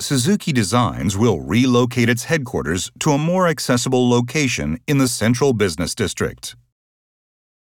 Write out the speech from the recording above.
Suzuki Designs will relocate its headquarters to a more accessible location in the central business district.